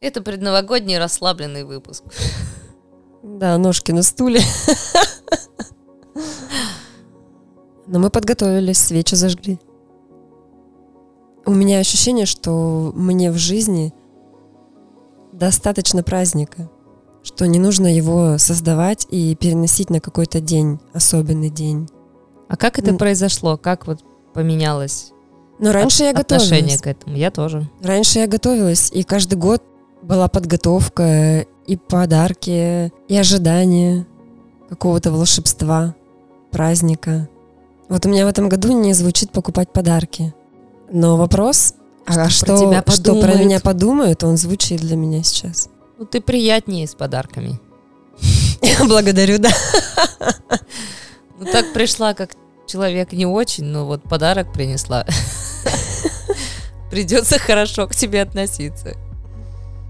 Это предновогодний расслабленный выпуск. Да, ножки на стуле. Но мы подготовились, свечи зажгли. У меня ощущение, что мне в жизни достаточно праздника, что не нужно его создавать и переносить на какой-то день, особенный день. А как это произошло? Как вот поменялось Но раньше я отношение готовилась. к этому? Я тоже. Раньше я готовилась, и каждый год была подготовка, и подарки, и ожидание какого-то волшебства, праздника. Вот у меня в этом году не звучит покупать подарки. Но вопрос, а Что про что, тебя что про меня подумают, он звучит для меня сейчас. Ну, ты приятнее с подарками. Благодарю, да. Ну, так пришла, как человек не очень, но вот подарок принесла. Придется хорошо к тебе относиться.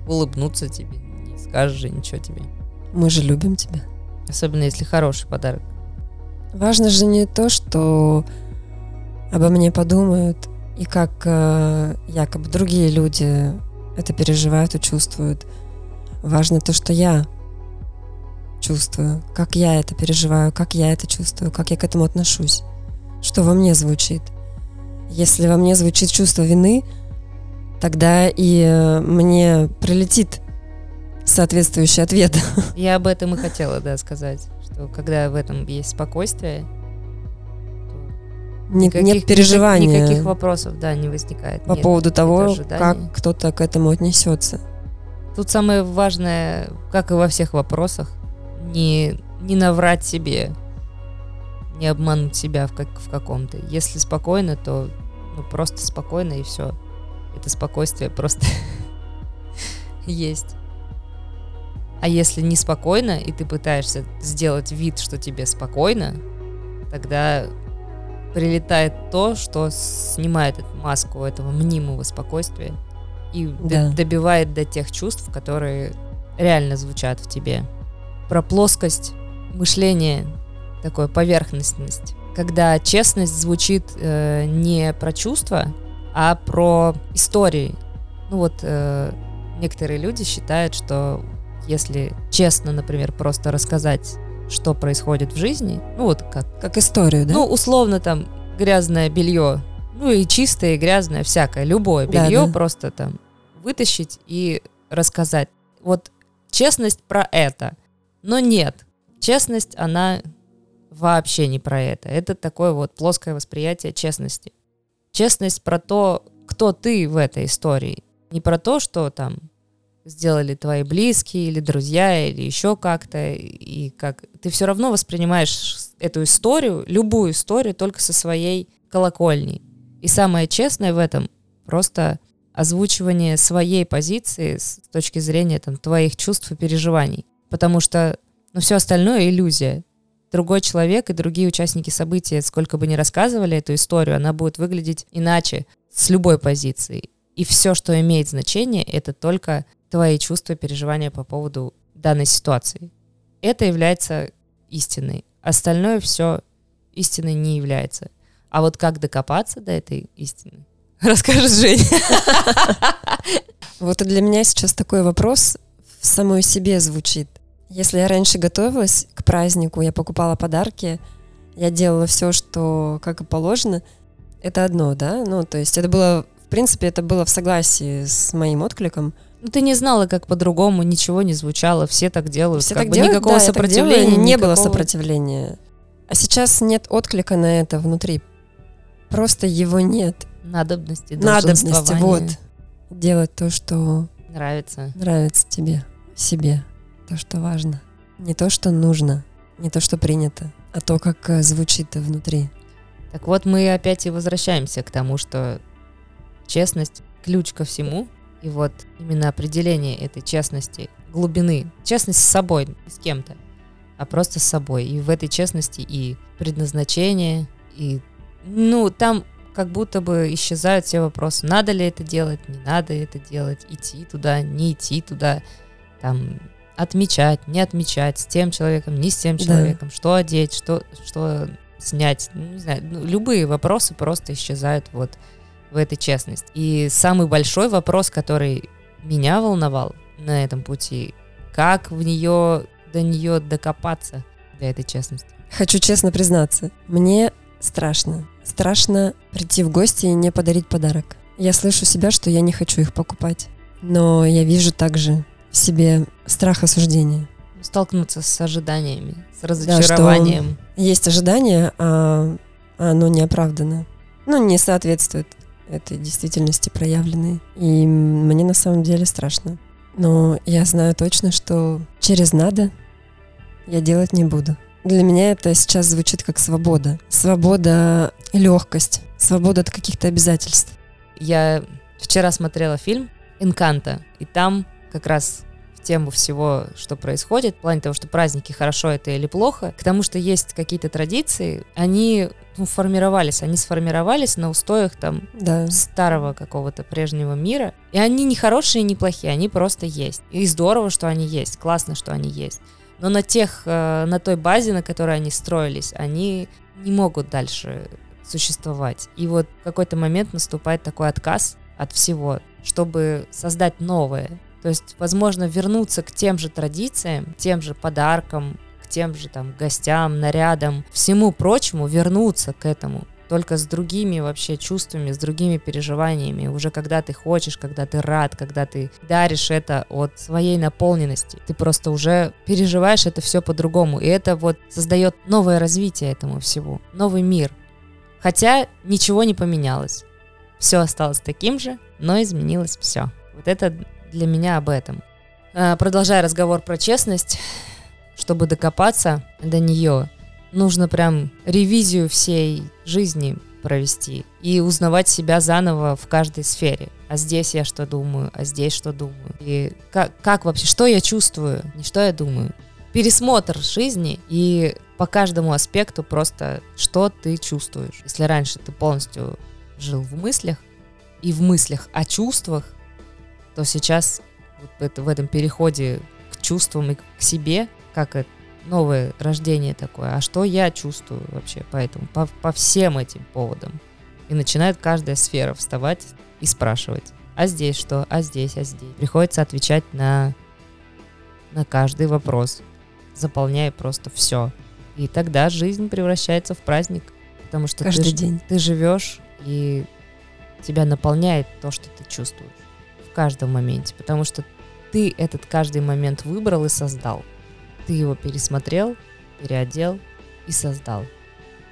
Улыбнуться тебе. Не скажешь же ничего тебе. Мы же любим тебя. Особенно, если хороший подарок. Важно же не то, что обо мне подумают, и как э, якобы другие люди это переживают и чувствуют. Важно то, что я чувствую, как я это переживаю, как я это чувствую, как я к этому отношусь, что во мне звучит. Если во мне звучит чувство вины, тогда и э, мне прилетит соответствующий ответ. Я об этом и хотела, да, сказать. Что когда в этом есть спокойствие, Нет, никаких- нет переживания Никаких, вопросов, да, не возникает. по Нет поводу того, как кто-то к этому отнесется. Тут самое важное, как и во всех вопросах, не, не наврать себе, не обмануть себя в, как, в каком-то. Если спокойно, то ну, просто спокойно и все. Это спокойствие просто есть. А если неспокойно, и ты пытаешься сделать вид, что тебе спокойно, тогда прилетает то, что снимает эту маску этого мнимого спокойствия и Да. добивает до тех чувств, которые реально звучат в тебе. Про плоскость мышления, такое поверхностность. Когда честность звучит э, не про чувства, а про истории. Ну вот э, некоторые люди считают, что если честно, например, просто рассказать, что происходит в жизни, ну вот как Как историю, да? ну, условно там грязное белье, ну и чистое, и грязное, всякое, любое Да, белье да. просто там вытащить и рассказать. Вот честность про это. Но нет, честность, она вообще не про это. Это такое вот плоское восприятие честности. Честность про то, кто ты в этой истории. Не про то, что там сделали твои близкие или друзья или еще как-то. И как ты все равно воспринимаешь эту историю любую историю только со своей колокольни. И самое честное в этом просто озвучивание своей позиции с точки зрения там твоих чувств и переживаний. Потому что ну все остальное иллюзия другой человек и другие участники события сколько бы ни рассказывали эту историю она будет выглядеть иначе с любой позиции и все что имеет значение это только твои чувства, переживания по поводу данной ситуации. Это является истиной. Остальное все истиной не является. А вот как докопаться до этой истины, расскажет Женя. Вот и для меня сейчас такой вопрос в самой себе звучит. Если я раньше готовилась к празднику, я покупала подарки, я делала все, что как и положено, это одно, да? Ну, то есть это было, в принципе, это было в согласии с моим откликом. Ну, ты не знала, как по-другому, ничего не звучало, все так делают. Все как так бы делают, никакого да, я так делаю, сопротивления. не было сопротивления. А сейчас нет отклика на это внутри. Просто его нет. Надобности, Надобности, вот. Делать то, что Нравится. нравится тебе, себе, то, что важно. Не то, что нужно, не то, что принято, а то, как э, звучит внутри. Так вот, мы опять и возвращаемся к тому, что честность – ключ ко всему. И вот именно определение этой честности, глубины, честность с собой, не с кем-то, а просто с собой. И в этой честности и предназначение, и, ну, там как будто бы исчезают все вопросы. Надо ли это делать, не надо это делать, идти туда, не идти туда, там, отмечать, не отмечать, с тем человеком, не с тем Да. человеком, что одеть, что, что снять, ну, не знаю, ну, любые вопросы просто исчезают вот в этой честности. И самый большой вопрос, который меня волновал на этом пути, как в нее, до нее докопаться, до этой честности. Хочу честно признаться, мне страшно. Страшно прийти в гости и не подарить подарок. Я слышу себя, что я не хочу их покупать. Но я вижу также себе страх осуждения. Столкнуться с ожиданиями, с разочарованием. Да, есть ожидание, а оно не оправдано. Ну, не соответствует этой действительности проявленной. И мне на самом деле страшно. Но я знаю точно, что через надо я делать не буду. Для меня это сейчас звучит как свобода. Свобода и легкость. Свобода от каких-то обязательств. Я вчера смотрела фильм «Инканта», и там как раз тему всего, что происходит, в плане того, что праздники хорошо это или плохо, к тому, что есть какие-то традиции, они ну, формировались, они сформировались на устоях там да. старого какого-то прежнего мира, и они не хорошие, не плохие, они просто есть. И здорово, что они есть, классно, что они есть. Но на тех, э, на той базе, на которой они строились, они не могут дальше существовать. И вот в какой-то момент наступает такой отказ от всего, чтобы создать новое. То есть, возможно, вернуться к тем же традициям, тем же подаркам, к тем же там гостям, нарядам, всему прочему вернуться к этому. Только с другими вообще чувствами, с другими переживаниями, уже когда ты хочешь, когда ты рад, когда ты даришь это от своей наполненности, ты просто уже переживаешь это все по-другому, и это вот создает новое развитие этому всему, новый мир. Хотя ничего не поменялось, все осталось таким же, но изменилось все. Вот это для меня об этом. А, продолжая разговор про честность, чтобы докопаться до нее, нужно прям ревизию всей жизни провести и узнавать себя заново в каждой сфере. А здесь я что думаю, а здесь что думаю. И как, как вообще, что я чувствую, не что я думаю. Пересмотр жизни и по каждому аспекту просто, что ты чувствуешь. Если раньше ты полностью жил в мыслях и в мыслях о чувствах, то сейчас вот это, в этом переходе к чувствам и к себе, как это новое рождение такое, а что я чувствую вообще по этому, по, по всем этим поводам. И начинает каждая сфера вставать и спрашивать, а здесь что, а здесь, а здесь. Приходится отвечать на, на каждый вопрос, заполняя просто все. И тогда жизнь превращается в праздник, потому что каждый ты, день ты живешь и тебя наполняет то, что ты чувствуешь каждом моменте, потому что ты этот каждый момент выбрал и создал. Ты его пересмотрел, переодел и создал.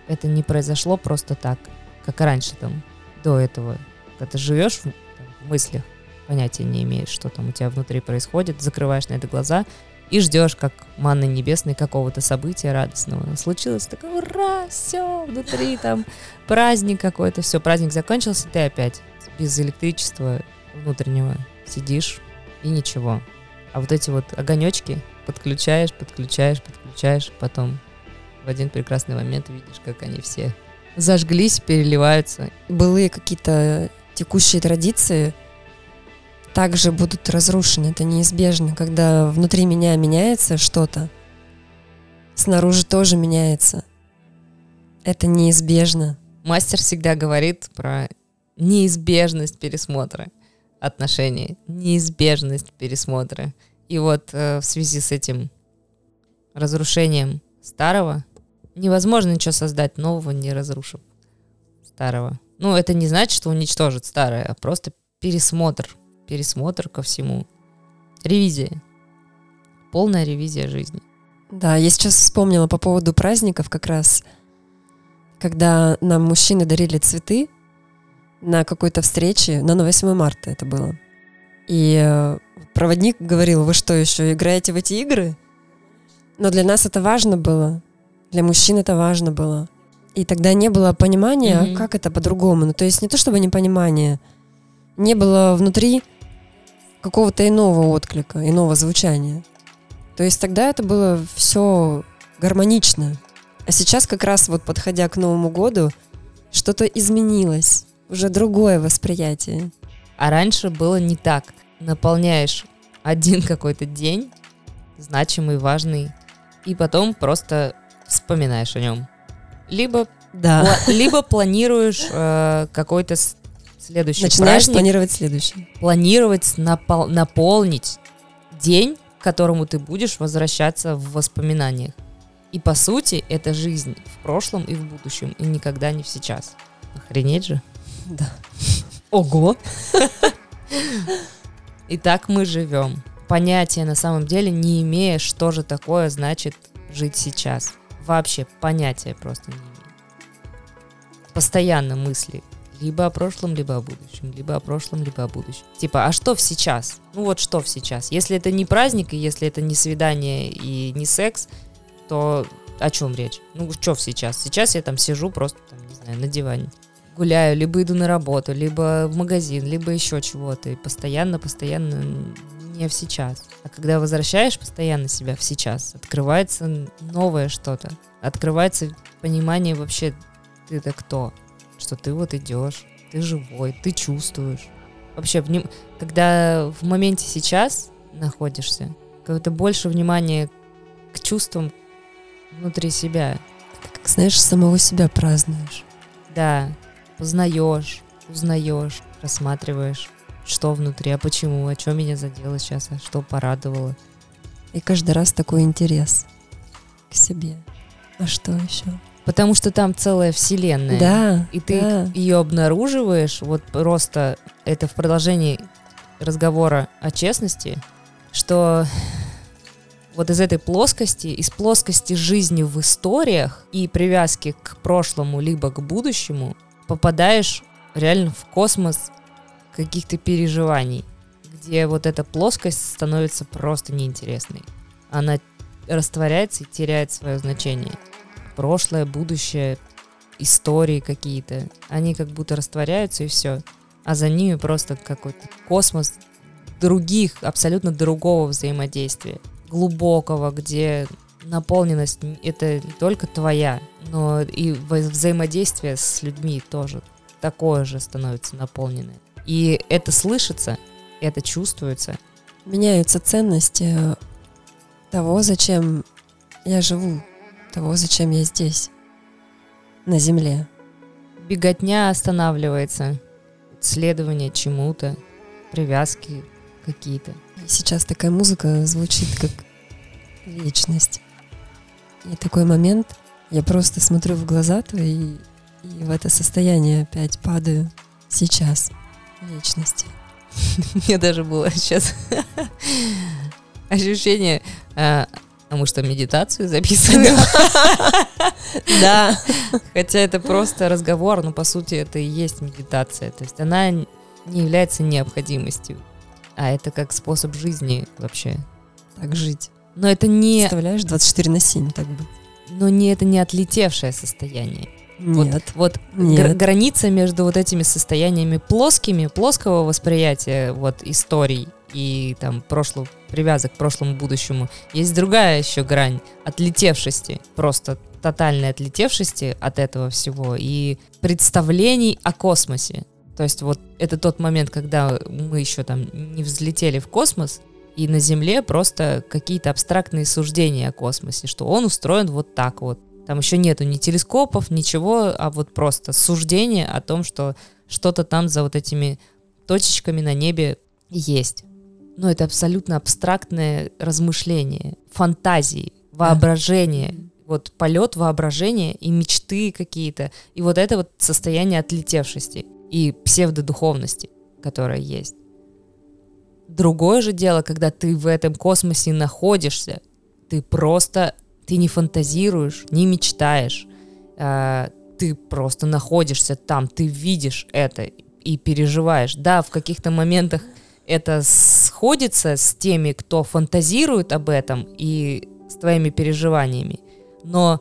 Это не произошло просто так, как раньше там, до этого. Когда ты живешь в, там, в мыслях, понятия не имеешь, что там у тебя внутри происходит, закрываешь на это глаза и ждешь, как манны небесной, какого-то события радостного. Случилось такое, ура, все, внутри там праздник какой-то, все, праздник закончился, ты опять без электричества внутреннего сидишь и ничего. А вот эти вот огонечки, подключаешь, подключаешь, подключаешь, потом в один прекрасный момент видишь, как они все зажглись, переливаются. Былые какие-то текущие традиции также будут разрушены, это неизбежно. Когда внутри меня меняется что-то, снаружи тоже меняется. Это неизбежно. Мастер всегда говорит про неизбежность пересмотра отношений, неизбежность пересмотра. И вот э, в связи с этим разрушением старого невозможно ничего создать нового, не разрушив старого. Ну, это не значит, что уничтожит старое, а просто пересмотр. Пересмотр ко всему. Ревизия. Полная ревизия жизни. Да, я сейчас вспомнила по поводу праздников как раз, когда нам мужчины дарили цветы на какой-то встрече, на 8 марта это было. И э, проводник говорил, вы что, еще играете в эти игры? Но для нас это важно было. Для мужчин это важно было. И тогда не было понимания, mm-hmm. как это по-другому. Ну, то есть не то чтобы непонимание, не было внутри какого-то иного отклика, иного звучания. То есть тогда это было все гармонично. А сейчас как раз вот подходя к Новому году, что-то изменилось, уже другое восприятие. А раньше было не так. Наполняешь один какой-то день, значимый, важный, и потом просто вспоминаешь о нем. Либо, да. пла- либо планируешь э, какой-то следующий Начинаешь праздник, планировать следующий. планировать напол- наполнить день, к которому ты будешь возвращаться в воспоминаниях. И по сути, это жизнь в прошлом и в будущем, и никогда не в сейчас. Охренеть же. Да. Ого! И так мы живем. Понятия на самом деле не имея, что же такое значит жить сейчас. Вообще понятия просто не имея. Постоянно мысли. Либо о прошлом, либо о будущем. Либо о прошлом, либо о будущем. Типа, а что в сейчас? Ну вот что в сейчас? Если это не праздник, и если это не свидание и не секс, то о чем речь? Ну что в сейчас? Сейчас я там сижу просто, там, не знаю, на диване гуляю, либо иду на работу, либо в магазин, либо еще чего-то. И постоянно, постоянно не в сейчас. А когда возвращаешь постоянно себя в сейчас, открывается новое что-то. Открывается понимание вообще, ты это кто? Что ты вот идешь, ты живой, ты чувствуешь. Вообще, вним- когда в моменте сейчас находишься, когда больше внимания к чувствам внутри себя. Как, знаешь, самого себя празднуешь. Да, познаешь, узнаешь, рассматриваешь, что внутри, а почему, а что меня задело сейчас, а что порадовало. И каждый раз такой интерес к себе. А что еще? Потому что там целая вселенная. Да. И ты да. ее обнаруживаешь, вот просто это в продолжении разговора о честности, что вот из этой плоскости, из плоскости жизни в историях и привязки к прошлому либо к будущему, попадаешь реально в космос каких-то переживаний, где вот эта плоскость становится просто неинтересной. Она растворяется и теряет свое значение. Прошлое, будущее, истории какие-то, они как будто растворяются и все. А за ними просто какой-то космос других, абсолютно другого взаимодействия. Глубокого, где наполненность это не только твоя, но и взаимодействие с людьми тоже такое же становится наполненное. И это слышится, это чувствуется. Меняются ценности того, зачем я живу, того, зачем я здесь, на земле. Беготня останавливается, следование чему-то, привязки какие-то. Сейчас такая музыка звучит как вечность. И такой момент, я просто смотрю в глаза твои и в это состояние опять падаю сейчас, вечности. Мне даже было сейчас ощущение, а, а мы что, медитацию записываем? Да. Хотя это просто разговор, но по сути это и есть медитация. То есть она не является необходимостью, а это как способ жизни вообще. Так жить. Но это не... Представляешь, 24 на 7 так быть. Но не это не отлетевшее состояние. Нет. Вот, вот Нет. гра- граница между вот этими состояниями плоскими, плоского восприятия вот историй и там прошлого, привязок к прошлому будущему, есть другая еще грань отлетевшести, просто тотальной отлетевшести от этого всего и представлений о космосе. То есть вот это тот момент, когда мы еще там не взлетели в космос, и на Земле просто какие-то абстрактные суждения о космосе, что он устроен вот так вот. Там еще нету ни телескопов, ничего, а вот просто суждение о том, что что-то там за вот этими точечками на небе есть. Но это абсолютно абстрактное размышление, фантазии, воображение. Вот полет воображения и мечты какие-то. И вот это вот состояние отлетевшести и псевдодуховности, которая есть. Другое же дело, когда ты в этом космосе находишься, ты просто, ты не фантазируешь, не мечтаешь, а, ты просто находишься там, ты видишь это и переживаешь. Да, в каких-то моментах это сходится с теми, кто фантазирует об этом и с твоими переживаниями, но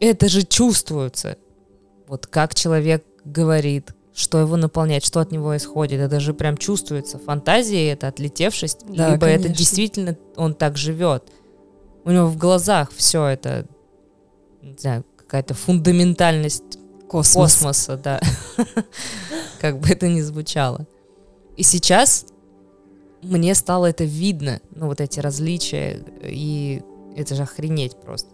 это же чувствуется. Вот как человек говорит, что его наполняет, что от него исходит. Это же прям чувствуется. Фантазия это отлетевшесть, Да, либо это конечно. действительно он так живет. У него в глазах все это, не знаю, какая-то фундаментальность Космос. космоса, да. Как бы это ни звучало. И сейчас мне стало это видно, ну вот эти различия, и это же охренеть просто.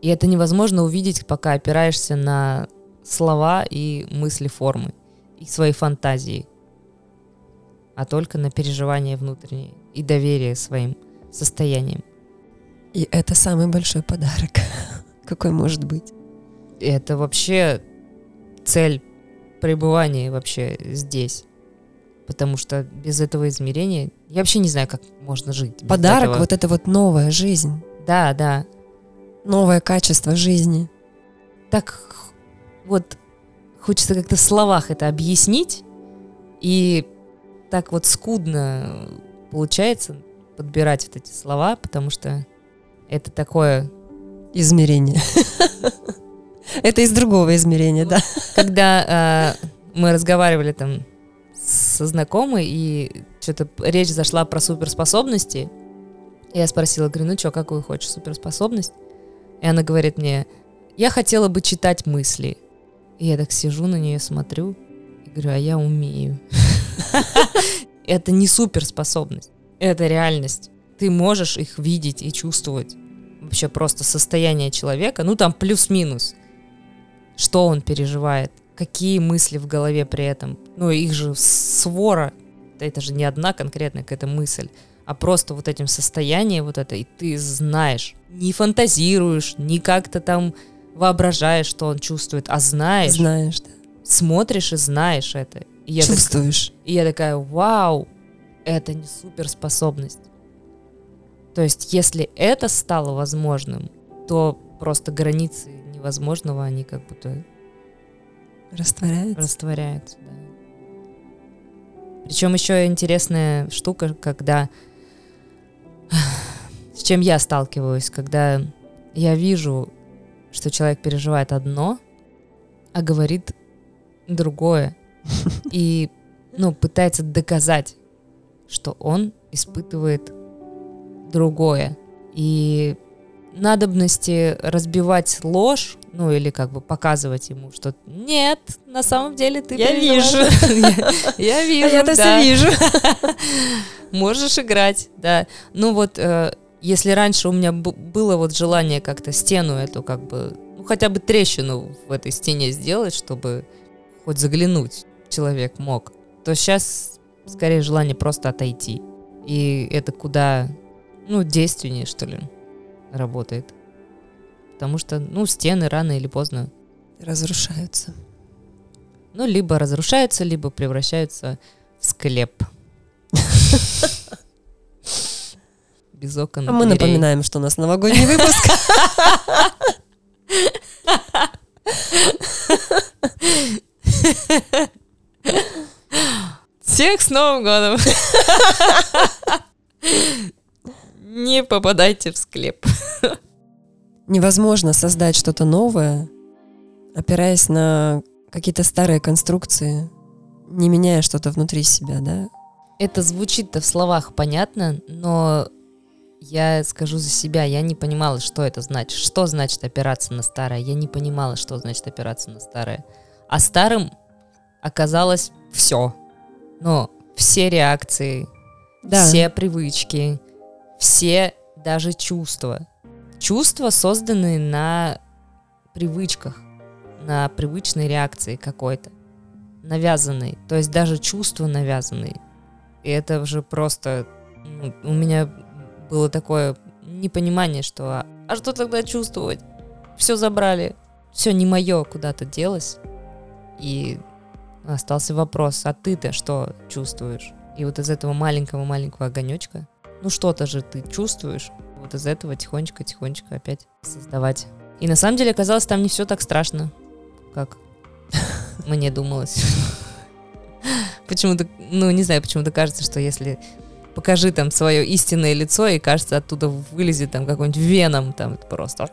И это невозможно увидеть, пока опираешься на слова и мысли формы. И свои фантазии, а только на переживания внутренние и доверие своим состояниям. И это самый большой подарок, какой может быть. Это вообще цель пребывания вообще здесь. Потому что без этого измерения я вообще не знаю, как можно жить. Подарок, этого. вот это вот новая жизнь, Да, да. новое качество жизни. Так вот хочется как-то в словах это объяснить, и так вот скудно получается подбирать вот эти слова, потому что это такое, Измерение. Это из другого измерения, да. когда э, мы разговаривали там со знакомой, и что-то речь зашла про суперспособности, я спросила, говорю, ну что, какую хочешь суперспособность? И она говорит мне, я хотела бы читать мысли. И я так сижу на нее, смотрю, и говорю, а я умею. Это не суперспособность, это реальность. Ты можешь их видеть и чувствовать. Вообще просто состояние человека, ну там плюс-минус. Что он переживает, какие мысли в голове при этом. Ну их же свора, это же не одна конкретная какая-то мысль, а просто вот этим состоянием вот это, и ты знаешь, не фантазируешь, не как-то там воображаешь, что он чувствует, а знаешь, Знаешь, да. смотришь и знаешь это. И я, так- Чувствуешь. и я такая, вау, это не суперспособность. То есть, если это стало возможным, то просто границы невозможного, они как будто Растворяется. растворяются. Да. Причем еще интересная штука, когда с чем я сталкиваюсь, когда я вижу, что человек переживает одно, а говорит другое. И ну, пытается доказать, что он испытывает другое. И надобности разбивать ложь, ну или как бы показывать ему, что нет, на самом деле ты Я переживаешь». Я я вижу, Я это все вижу. Можешь играть, да. Ну вот, э, если раньше у меня было вот желание как-то стену эту как бы, ну хотя бы трещину в этой стене сделать, чтобы хоть заглянуть человек мог, то сейчас скорее желание просто отойти. И это куда, ну, действеннее, что ли, работает. Потому что, ну, стены рано или поздно, Разрушаются. ну, либо разрушаются, либо превращаются в склеп. Без окон. А мы дверей. напоминаем, что у нас новогодний выпуск. Всех с Новым годом! Не попадайте в склеп. Невозможно создать что-то новое, опираясь на какие-то старые конструкции, не меняя что-то внутри себя, да? Это звучит-то в словах понятно, но я скажу за себя, я не понимала, что это значит. Что значит опираться на старое? Я не понимала, что значит опираться на старое. А старым оказалось все. Ну, все реакции, Да. все привычки, все даже чувства. Чувства созданы на привычках, на привычной реакции какой-то, навязанной. То есть даже чувства навязанные. И это уже просто... ну, у меня было такое непонимание, что а, а что тогда чувствовать? Все забрали, все не мое куда-то делось. И остался вопрос, а ты-то что чувствуешь? И вот из этого маленького-маленького огонечка, ну что-то же ты чувствуешь, вот из этого тихонечко-тихонечко опять создавать. И на самом деле оказалось, там не все так страшно, как мне думалось. Почему-то, ну не знаю, почему-то кажется, что если покажи там свое истинное лицо, и кажется, оттуда вылезет там какой-нибудь веном, там просто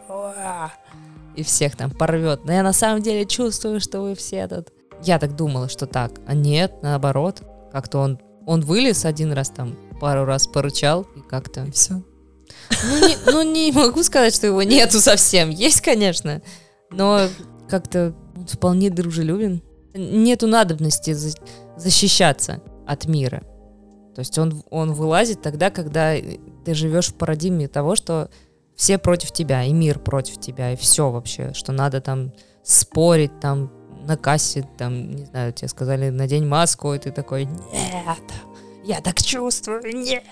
и всех там порвет. Но я на самом деле чувствую, что вы все тут. Я так думала, что так. А нет, наоборот. Как-то он, он вылез один раз там, пару раз порычал, и как-то... Все. Ну не, ну, не могу сказать, что его нету совсем. Есть, конечно. Но как-то он вполне дружелюбен. Нету надобности за- защищаться от мира. То есть он, он вылазит тогда, когда ты живешь в парадигме того, что все против тебя, и мир против тебя, и все вообще, что надо там спорить, там на кассе, там, не знаю, тебе сказали, надень маску, и ты такой, нет, я так чувствую, нет.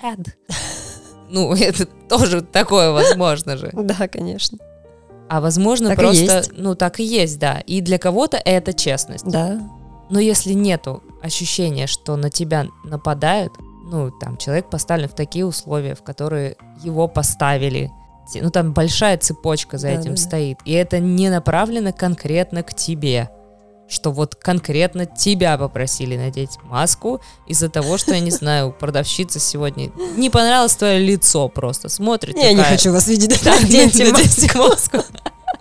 Ну, это тоже такое возможно же. Да, конечно. А возможно Так просто, ну так и есть, да. И для кого-то это честность. Да. Но если нету ощущения, что на тебя нападают, ну там человек поставлен в такие условия, в которые его поставили, ну там большая цепочка за Да, этим да, стоит, и это не направлено конкретно к тебе, что вот конкретно тебя попросили надеть маску из-за того, что, я не знаю, продавщица сегодня не понравилось твое лицо просто, смотрит Я не хочу вас видеть. «Так, Наденьте маску.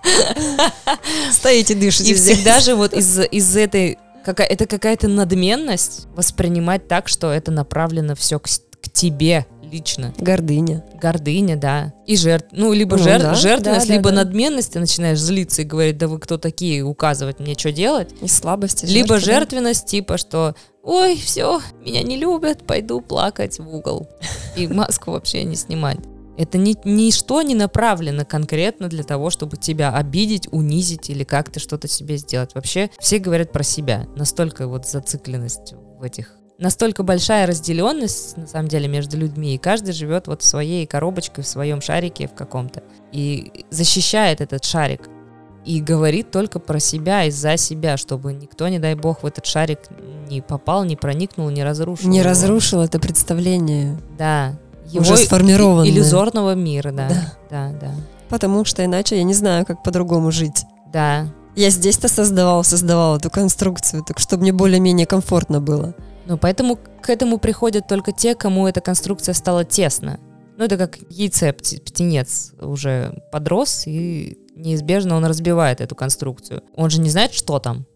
Стоите, дышите И всегда же вот из, из этой какая, это какая-то надменность воспринимать так, что это направлено все к, к тебе лично. Гордыня. Гордыня, да. И жертв, ну, либо Ну жер- да, жертвенность, да, либо да. надменность, ты начинаешь злиться и говорить, да вы кто такие, указывать мне, что делать. И слабости. либо жертвы, да. жертвенность, типа, что ой, все, меня не любят, пойду плакать в угол. И маску вообще не снимать. Это ни, ничто не направлено конкретно для того, чтобы тебя обидеть, унизить или как-то что-то себе сделать. Вообще все говорят про себя. Настолько вот зацикленность в этих... Настолько большая разделенность, на самом деле, между людьми, и каждый живет вот в своей коробочке, в своем шарике в каком-то. И защищает этот шарик. И говорит только про себя и за себя, чтобы никто, не дай бог, в этот шарик не попал, не проникнул, не разрушил. Не его. разрушил это представление Да. Уже сформированное. иллюзорного мира, да. Да. Да, да. Потому что иначе я не знаю, как по-другому жить. Да. Я здесь-то создавал, создавал эту конструкцию, так чтобы мне более-менее комфортно было. Ну, поэтому к этому приходят только те, кому эта конструкция стала тесно. Ну, это как яйце, птенец уже подрос, и неизбежно он разбивает эту конструкцию. Он же не знает, что там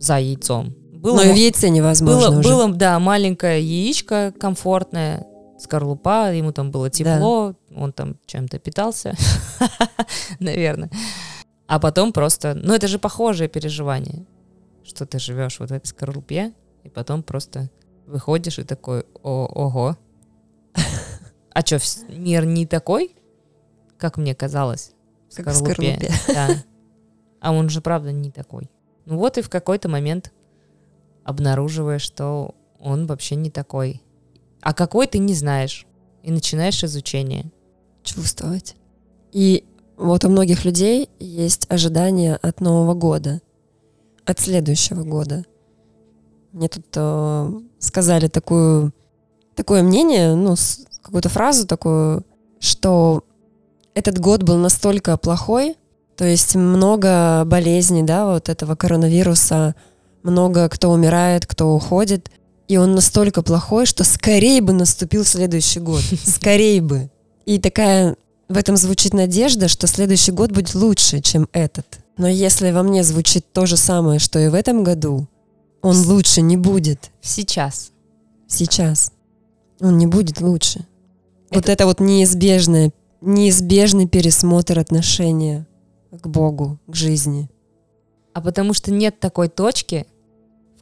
за яйцом. Было, Но в яйце невозможно было, уже. было, да, маленькое яичко комфортное, скорлупа, ему там было тепло, он там чем-то питался, наверное. А потом просто, ну это же похожее переживание, что ты живешь вот в этой скорлупе, и потом просто выходишь и такой, О, ого. А что, мир не такой, как мне казалось? в Как в скорлупе. Да. А он же, правда, не такой. Ну вот и в какой-то момент обнаруживаешь, что он вообще не такой. А какой ты не знаешь. И начинаешь изучение. чувствовать. И вот у многих людей есть ожидания от Нового года, от следующего года. Мне тут э, сказали такую, такое мнение, ну, какую-то фразу такую, что этот год был настолько плохой, то есть много болезней, да, вот этого коронавируса, много кто умирает, кто уходит, и он настолько плохой, что скорее бы наступил следующий год, скорее бы. И такая в этом звучит надежда, что следующий год будет лучше, чем этот. Но если во мне звучит то же самое, что и в этом году, он лучше не будет Сейчас. сейчас. Он не будет лучше. Вот Это- это вот неизбежное, неизбежный пересмотр отношения к Богу, к жизни. А потому что нет такой точки,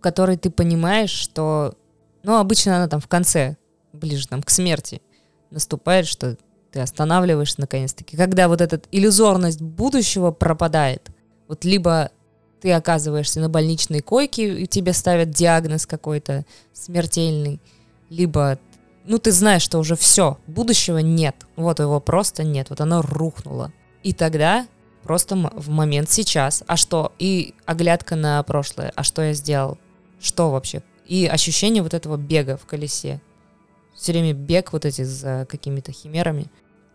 которой ты понимаешь, что... Ну, обычно она там в конце, ближе там к смерти, наступает, что ты останавливаешься наконец-таки. Когда вот эта иллюзорность будущего пропадает, вот либо ты оказываешься на больничной койке, и тебе ставят диагноз какой-то смертельный, либо, ну, ты знаешь, что уже все, будущего нет, вот его просто нет, вот оно рухнуло. И тогда просто в момент сейчас, а что, и оглядка на прошлое, а что я сделал, что вообще, и ощущение вот этого бега в колесе. Все время бег вот эти за какими-то химерами,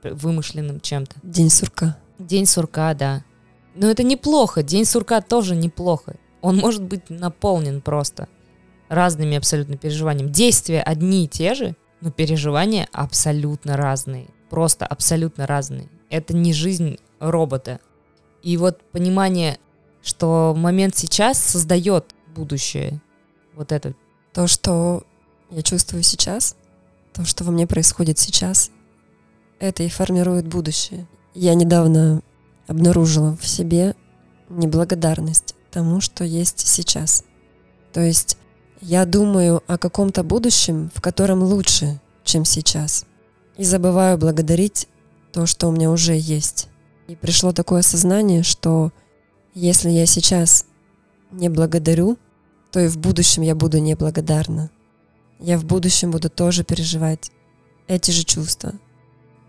вымышленным чем-то. День сурка. День сурка, да. Но это неплохо, день сурка тоже неплохо. Он может быть наполнен просто разными абсолютно переживаниями. Действия одни и те же, но переживания абсолютно разные. Просто абсолютно разные. Это не жизнь робота. И вот понимание, что момент сейчас создает будущее. Вот это. То, что я чувствую сейчас, то, что во мне происходит сейчас, это и формирует будущее. Я недавно обнаружила в себе неблагодарность тому, что есть сейчас. То есть я думаю о каком-то будущем, в котором лучше, чем сейчас. И забываю благодарить то, что у меня уже есть. И пришло такое осознание, что если я сейчас не благодарю, то и в будущем я буду неблагодарна. Я в будущем буду тоже переживать эти же чувства.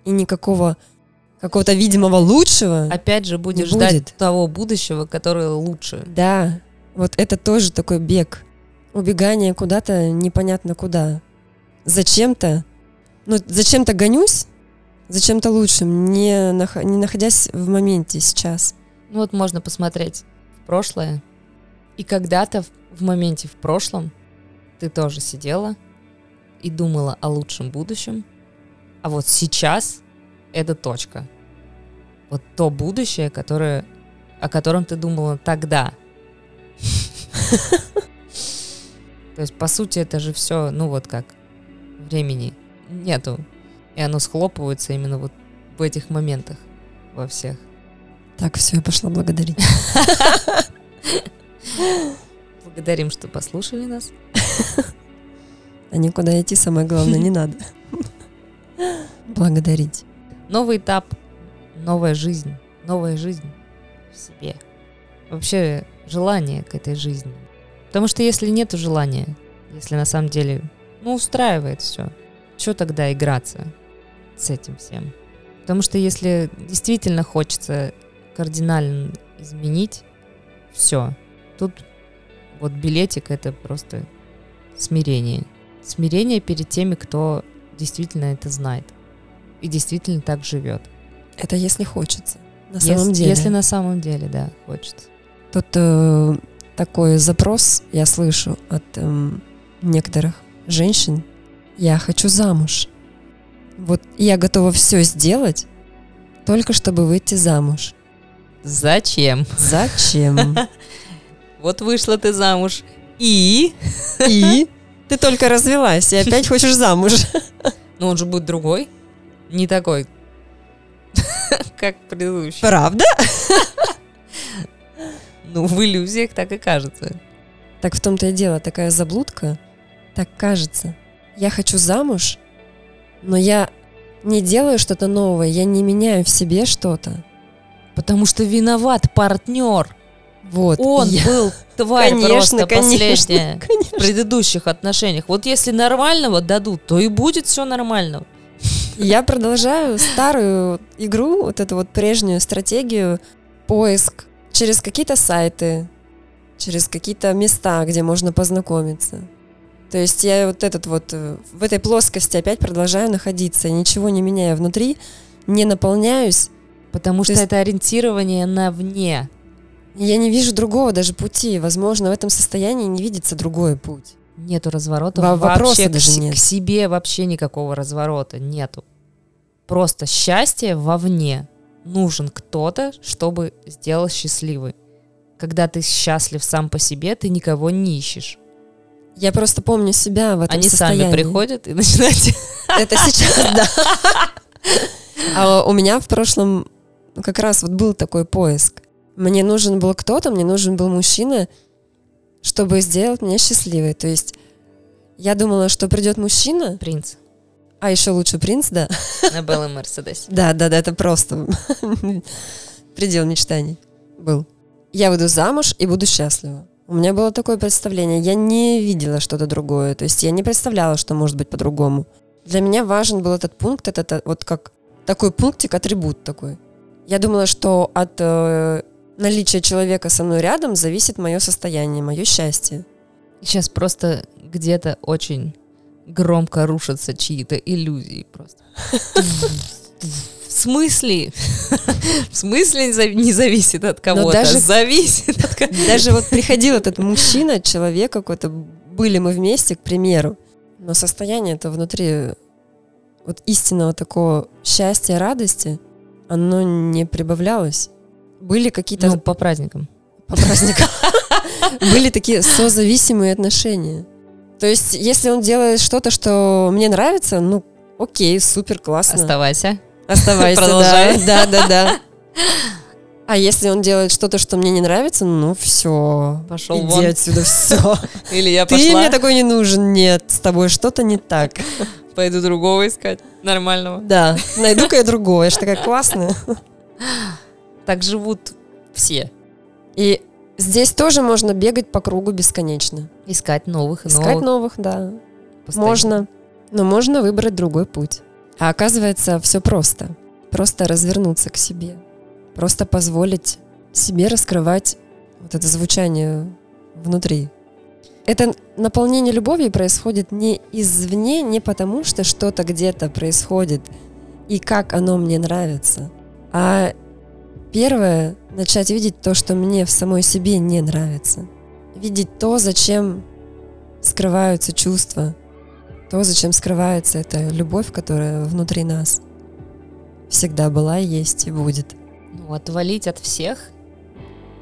И никакого какого-то видимого лучшего. Опять же, будешь ждать будет. того будущего, которое лучше. Да, вот это тоже такой бег. Убегание куда-то непонятно куда. Зачем-то, ну, зачем-то гонюсь, зачем-то лучшим, не, нах- не находясь в моменте сейчас. Ну вот можно посмотреть в прошлое. И когда-то в, моменте в прошлом ты тоже сидела и думала о лучшем будущем, а вот сейчас это точка. Вот то будущее, которое, о котором ты думала тогда. То есть, по сути, это же все, ну вот как, времени нету. И оно схлопывается именно вот в этих моментах во всех. Так, все, я пошла благодарить. Благодарим, что послушали нас. А никуда идти, самое главное, не надо. Благодарить. Новый этап, новая жизнь, новая жизнь в себе. Вообще желание к этой жизни. Потому что если нет желания, если на самом деле, ну, устраивает все, что тогда играться с этим всем? Потому что если действительно хочется кардинально изменить все, тут вот билетик это просто смирение. Смирение перед теми, кто действительно это знает и действительно так живет. Это если хочется. На если, самом деле. Если на самом деле, да, хочется. Тут э, такой запрос я слышу от э, некоторых женщин. Я хочу замуж. Вот я готова все сделать, только чтобы выйти замуж. Зачем? Зачем? Вот вышла ты замуж. И? И? Ты только развелась и опять хочешь замуж. Но он же будет другой. Не такой, как предыдущий. Правда? Ну, в иллюзиях так и кажется. Так в том-то и дело, такая заблудка. Так кажется. Я хочу замуж, но я не делаю что-то новое, я не меняю в себе что-то. Потому что виноват партнер. Вот. Он я... был тварь конечно, просто конечно, последняя конечно. в предыдущих отношениях. Вот если нормального дадут, то и будет все нормально. Я продолжаю старую игру, вот эту вот прежнюю стратегию, поиск через какие-то сайты, через какие-то места, где можно познакомиться. То есть я вот этот вот э, в этой плоскости опять продолжаю находиться, ничего не меняя внутри, не наполняюсь. Потому что есть... это ориентирование на вне. Я не вижу другого даже пути. Возможно, в этом состоянии не видится другой путь. Нету разворота. Во вообще даже к, нет. к себе вообще никакого разворота нету. Просто счастье вовне. Нужен кто-то, чтобы сделал счастливый. Когда ты счастлив сам по себе, ты никого не ищешь. Я просто помню себя в этом Они состоянии. сами приходят и начинают... Это сейчас, да. А у меня в прошлом как раз вот был такой поиск. Мне нужен был кто-то, мне нужен был мужчина, чтобы сделать меня счастливой. То есть я думала, что придет мужчина. Принц. А еще лучше принц, да. На белом Мерседесе. Да, да, да, это просто предел мечтаний был. Я выйду замуж и буду счастлива. У меня было такое представление. Я не видела что-то другое. То есть я не представляла, что может быть по-другому. Для меня важен был этот пункт, это, это вот как такой пунктик, атрибут такой. Я думала, что от э, наличия человека со мной рядом зависит мое состояние, мое счастье. Сейчас просто где-то очень громко рушатся чьи-то иллюзии просто. В смысле? В смысле не зависит от кого-то? Даже зависит от кого-то. Даже вот приходил этот мужчина, человек какой-то, были мы вместе, к примеру, но состояние это внутри вот истинного такого счастья, радости, оно не прибавлялось. Были какие-то... Ну, по праздникам. По праздникам. Были такие созависимые отношения. То есть, если он делает что-то, что мне нравится, ну, окей, супер, классно. Оставайся. Оставайся, Продолжай. да, да, да, да. А если он делает что-то, что мне не нравится, ну все, пошел иди вон. отсюда, все. Или я пошла. Ты мне такой не нужен, нет, с тобой что-то не так. Пойду другого искать, нормального. Да, найду-ка я другого, я же такая классная. Так живут все. И Здесь тоже можно бегать по кругу бесконечно. Искать новых и Искать новых. новых, да. постоянно. Можно. Но можно выбрать другой путь. А оказывается, все просто. Просто развернуться к себе. Просто позволить себе раскрывать вот это звучание внутри. Это наполнение любовью происходит не извне, не потому что что-то где-то происходит и как оно мне нравится, а первое — начать видеть то, что мне в самой себе не нравится. Видеть то, зачем скрываются чувства, то, зачем скрывается эта любовь, которая внутри нас всегда была, есть и будет. Ну, отвалить от всех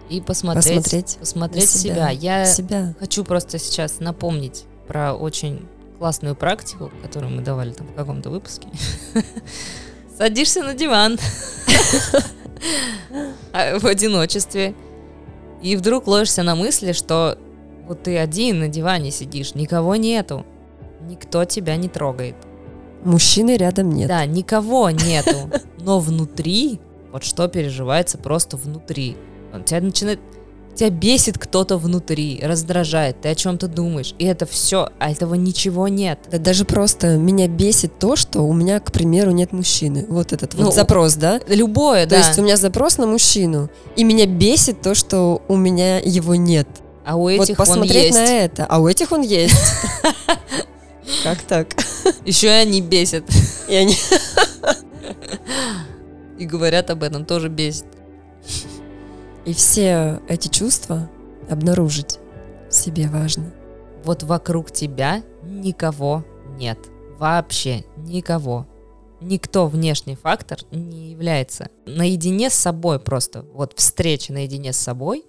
и посмотреть, Посмотреть посмотреть на себя. Я себя. хочу просто сейчас напомнить про очень классную практику, которую мы давали там в каком-то выпуске. Садишься на диван в одиночестве и вдруг ложишься на мысли, что вот ты один на диване сидишь, никого нету, никто тебя не трогает. Мужчины рядом нет. Да, никого нету, но внутри, вот что переживается просто внутри. Он тебя начинает, тебя бесит кто-то внутри, раздражает, ты о чем-то думаешь, и это все, а этого ничего нет. Да даже просто меня бесит то, что у меня, к примеру, нет мужчины. Вот этот Ну, вот запрос, да? Любое, То да. есть у меня запрос на мужчину, и меня бесит то, что у меня его нет. а у вот этих он посмотреть есть. на это, а у этих он есть. Как так? Еще и они бесят. И они- И говорят об этом, тоже бесит. И все эти чувства обнаружить в себе важно. Вот вокруг тебя никого нет. Вообще никого. Никто внешний фактор не является. Наедине с собой просто. Вот встреча наедине с собой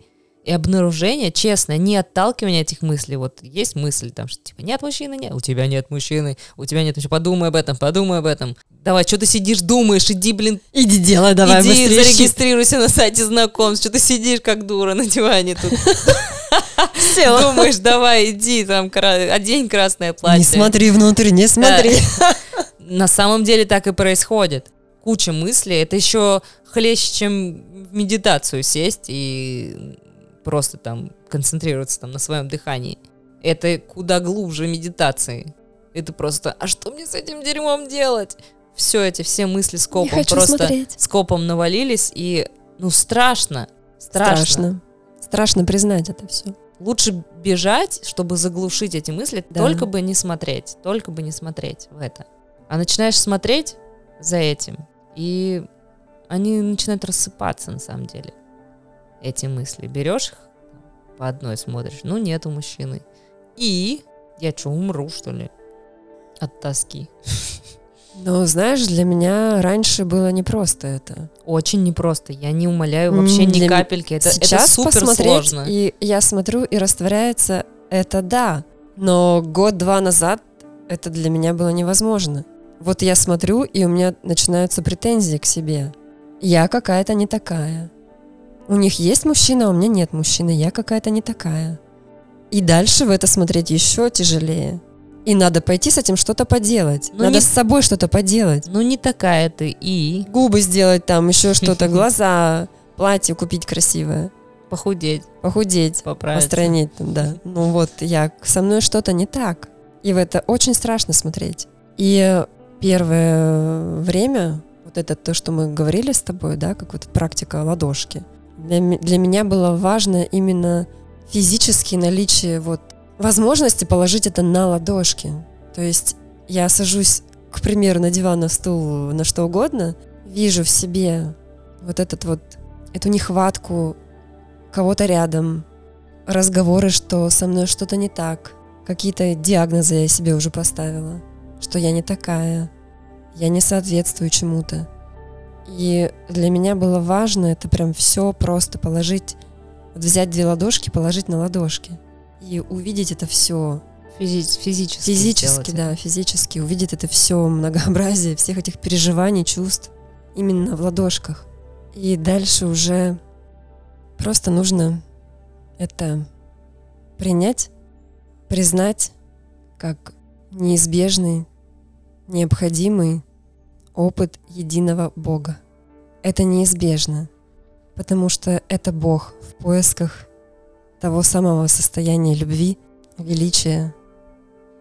и обнаружение, честно, не отталкивание этих мыслей. Вот есть мысль там, что типа нет мужчины, нет, у тебя нет мужчины, у тебя нет мужчины, подумай об этом, подумай об этом. Давай, что ты сидишь, думаешь, иди, блин, Иди делай, давай иди быстрее. зарегистрируйся на сайте знакомств, что ты сидишь как дура на диване тут. Села. Думаешь, давай, иди, там, одень красное платье. Не смотри внутрь, не смотри. На самом деле так и происходит. Куча мыслей. Это еще хлеще, чем в медитацию сесть и просто там концентрироваться там на своем дыхании. Это куда глубже медитации. Это просто, а что мне с этим дерьмом делать? Все эти, все мысли скопом просто смотреть. скопом навалились, и ну страшно. Страшно. Страшно. Страшно признать это все. Лучше бежать, чтобы заглушить эти мысли, Да. только бы не смотреть, только бы не смотреть в это. А начинаешь смотреть за этим, и они начинают рассыпаться на самом деле. Эти мысли. Берешь их, по одной смотришь, ну нету мужчины. И я что, умру, что ли? От тоски. Но знаешь, для меня раньше было непросто это. Очень непросто. Я не умоляю вообще ни для капельки. Это, это Сейчас супер посмотреть, сложно. и я смотрю, и растворяется это да. Но год-два назад это для меня было невозможно. Вот я смотрю, и у меня начинаются претензии к себе. Я какая-то не такая. У них есть мужчина, а у меня нет мужчины. Я какая-то не такая. И дальше в это смотреть еще тяжелее. И надо пойти с этим что-то поделать. Ну, надо не- с собой что-то поделать. Ну не такая ты и Губы сделать там, еще что-то, глаза, платье купить красивое, похудеть, похудеть, поправиться. постройнеть там, да. Ну вот, я, со мной что-то не так. И в это очень страшно смотреть. И первое время, вот это то, что мы говорили с тобой, да, как вот практика ладошки, для, для меня было важно именно физически наличие вот возможности положить это на ладошки. То есть я сажусь, к примеру, на диван, на стул, на что угодно, вижу в себе вот этот вот, эту нехватку кого-то рядом, разговоры, что со мной что-то не так, какие-то диагнозы я себе уже поставила, что я не такая, я не соответствую чему-то. И для меня было важно это прям все просто положить, вот взять две ладошки, положить на ладошки и увидеть это все Физи- физически. физически, да, физически увидеть это все многообразие всех этих переживаний, чувств именно в ладошках. И дальше уже просто нужно это принять, признать как неизбежный, необходимый опыт единого Бога. Это неизбежно, потому что это Бог в поисках того самого состояния любви, величия,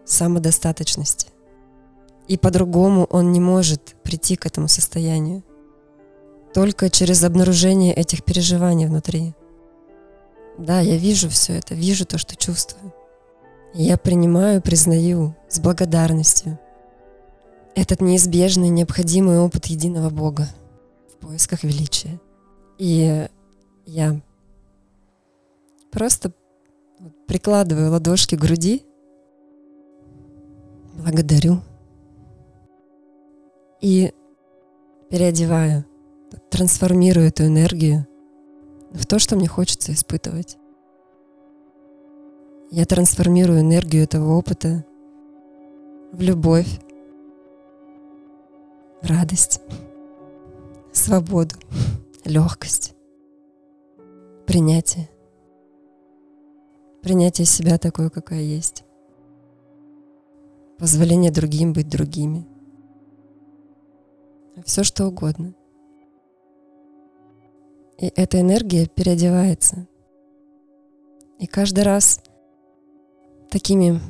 самодостаточности. И по-другому он не может прийти к этому состоянию. Только через обнаружение этих переживаний внутри. Да, я вижу все это, вижу то, что чувствую. Я принимаю, признаю с благодарностью этот неизбежный, необходимый опыт единого Бога в поисках величия. И я просто прикладываю ладошки к груди, благодарю и переодеваю, трансформирую эту энергию в то, что мне хочется испытывать. Я трансформирую энергию этого опыта в любовь, в радость, свободу, легкость, принятие. Принятие себя такой, какая есть. Позволение другим быть другими. Все что угодно. И эта энергия переодевается. И каждый раз такими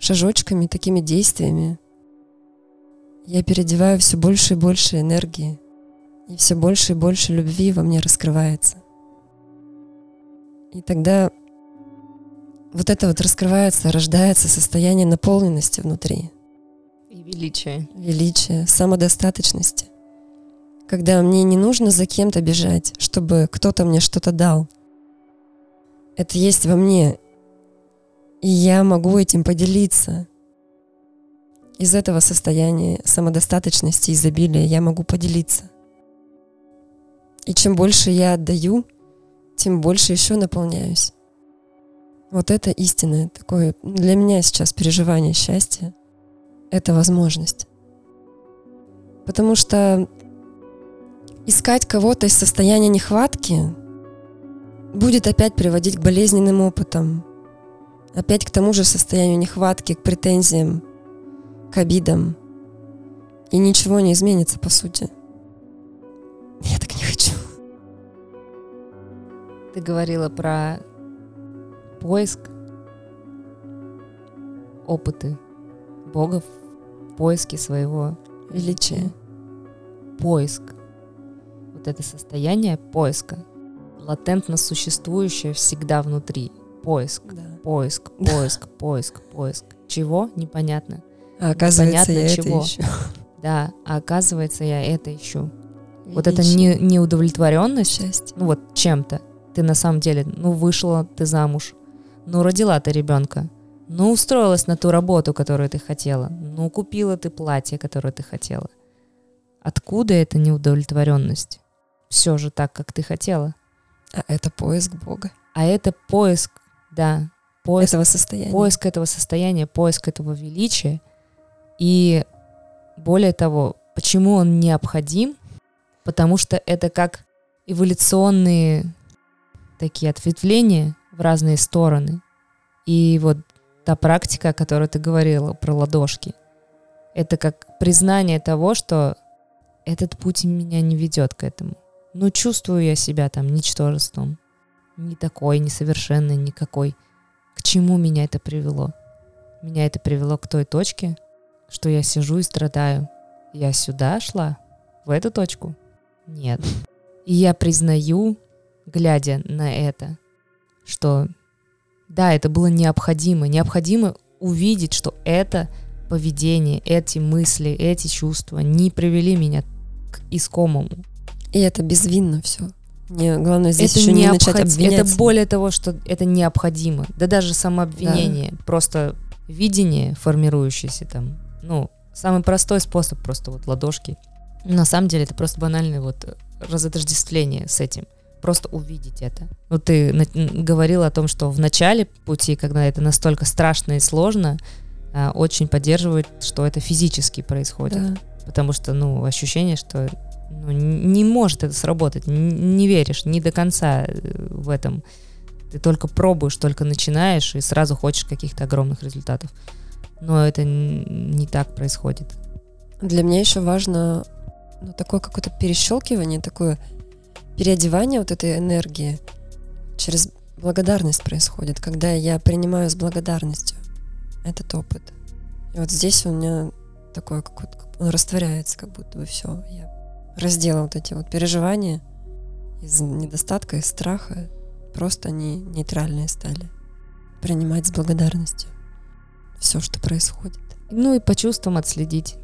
шажочками, такими действиями я переодеваю все больше и больше энергии, и все больше и больше любви во мне раскрывается. И тогда вот это вот раскрывается, рождается состояние наполненности внутри. И величия. Величия, самодостаточности. Когда мне не нужно за кем-то бежать, чтобы кто-то мне что-то дал. Это есть во мне, и я могу этим поделиться. Из этого состояния самодостаточности, изобилия я могу поделиться. И чем больше я отдаю, тем больше еще наполняюсь. Вот это истинное такое для меня сейчас переживание счастья. Это возможность. Потому что искать кого-то из состояния нехватки будет опять приводить к болезненным опытам, опять к тому же состоянию нехватки, к претензиям, к обидам. И ничего не изменится, по сути. Я так не хочу. Ты говорила про поиск, опыты Бога в поиске своего величия. Поиск. Вот это состояние поиска, латентно существующее всегда внутри. Поиск, да. поиск, поиск, поиск, поиск. Чего? Непонятно. А оказывается, Непонятно я чего. это ищу. Да, а оказывается, я это ищу. Величие. Вот это не, неудовлетворенность, Счастье. ну вот чем-то. Ты на самом деле, ну вышла ты замуж, ну, родила ты ребенка. Ну, устроилась на ту работу, которую ты хотела. Ну, купила ты платье, которое ты хотела. Откуда эта неудовлетворенность? Все же так, как ты хотела. А это поиск Бога. А это поиск, да, поиск этого состояния. Поиск этого состояния, поиск этого величия. И более того, почему он необходим? Потому что это как эволюционные такие ответвления в разные стороны. И вот та практика, о которой ты говорила про ладошки, это как признание того, что этот путь меня не ведет к этому. Ну, чувствую я себя там ничтожеством. Не такой, несовершенный, никакой. К чему меня это привело? Меня это привело к той точке, что я сижу и страдаю. Я сюда шла? В эту точку? Нет. И я признаю, глядя на это, что да, это было необходимо. Необходимо увидеть, что это поведение, эти мысли, эти чувства не привели меня к искомому. И это безвинно все. Не, главное здесь это еще не начать обвинять. Это более того, что это необходимо. Да даже самообвинение, да. просто видение формирующееся там. Ну, самый простой способ просто вот ладошки. На самом деле это просто банальное вот разотождествление с этим просто увидеть это. Ну, ты говорил о том, что в начале пути, когда это настолько страшно и сложно, а, очень поддерживает, что это физически происходит. Да. Потому что, ну, ощущение, что ну, не может это сработать, не веришь, не до конца э, в этом. Ты только пробуешь, только начинаешь и сразу хочешь каких-то огромных результатов. Но это не так происходит. Для меня еще важно ну, такое какое-то перещелкивание, такое переодевание вот этой энергии через благодарность происходит, когда я принимаю с благодарностью этот опыт. И вот здесь у меня такое, как вот, он растворяется, как будто бы все. Я раздела вот эти вот переживания из недостатка, из страха. Просто они нейтральные стали. Принимать с благодарностью все, что происходит. Ну и по чувствам отследить,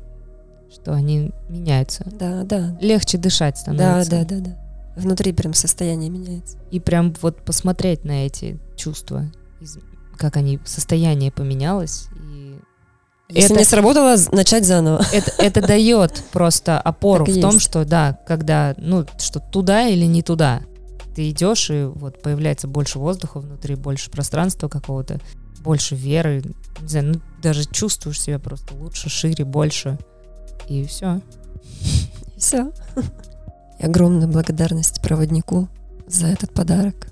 что они меняются. Да, да. Легче дышать становится. Да, да, да, да. Внутри прям состояние меняется. И прям вот посмотреть на эти чувства, как они, состояние поменялось. И Если это, не сработало, начать заново. Это, это дает просто опору в том, что да, когда, ну, что туда или не туда. Ты идешь, и вот появляется больше воздуха внутри, больше пространства какого-то, больше веры, не знаю, ну, даже чувствуешь себя просто лучше, шире, больше. И все. Все. И огромная благодарность проводнику за этот подарок.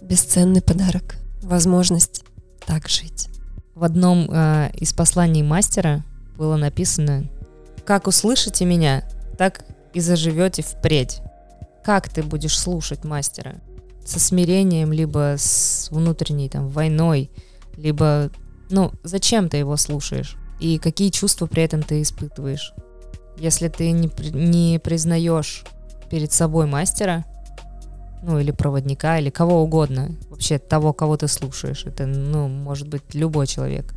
Бесценный подарок. Возможность так жить. В одном э, из посланий мастера было написано «Как услышите меня, так и заживете впредь». Как ты будешь слушать мастера? Со смирением, либо с внутренней там войной, либо, ну, зачем ты его слушаешь? И какие чувства при этом ты испытываешь? Если ты не, не признаешь перед собой мастера, ну, или проводника, или кого угодно, вообще того, кого ты слушаешь, это, ну, может быть любой человек.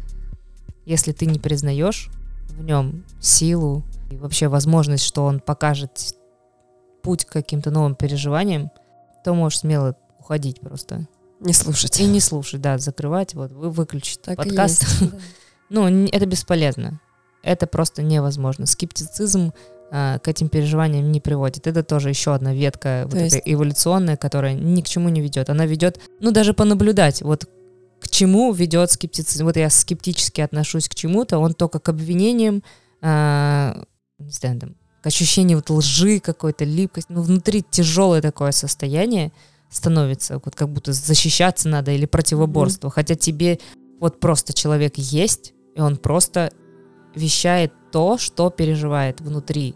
Если ты не признаешь в нем силу и вообще возможность, что он покажет путь к каким-то новым переживаниям, то можешь смело уходить просто. Не слушать. И не слушать, да, закрывать, вот, вы выключить так подкаст. Есть, да. ну, это бесполезно. Это просто невозможно. Скептицизм к этим переживаниям не приводит. Это тоже еще одна ветка вот есть... эволюционная, которая ни к чему не ведет. Она ведет, ну, даже понаблюдать, вот к чему ведет скептицизм. Вот я скептически отношусь к чему-то, он только к обвинениям, э, не знаю, там, к ощущению вот лжи какой-то, липкости. Ну, внутри тяжелое такое состояние, становится, вот как будто защищаться надо или противоборство. Mm-hmm. Хотя тебе вот просто человек есть, и он просто вещает то, что переживает внутри.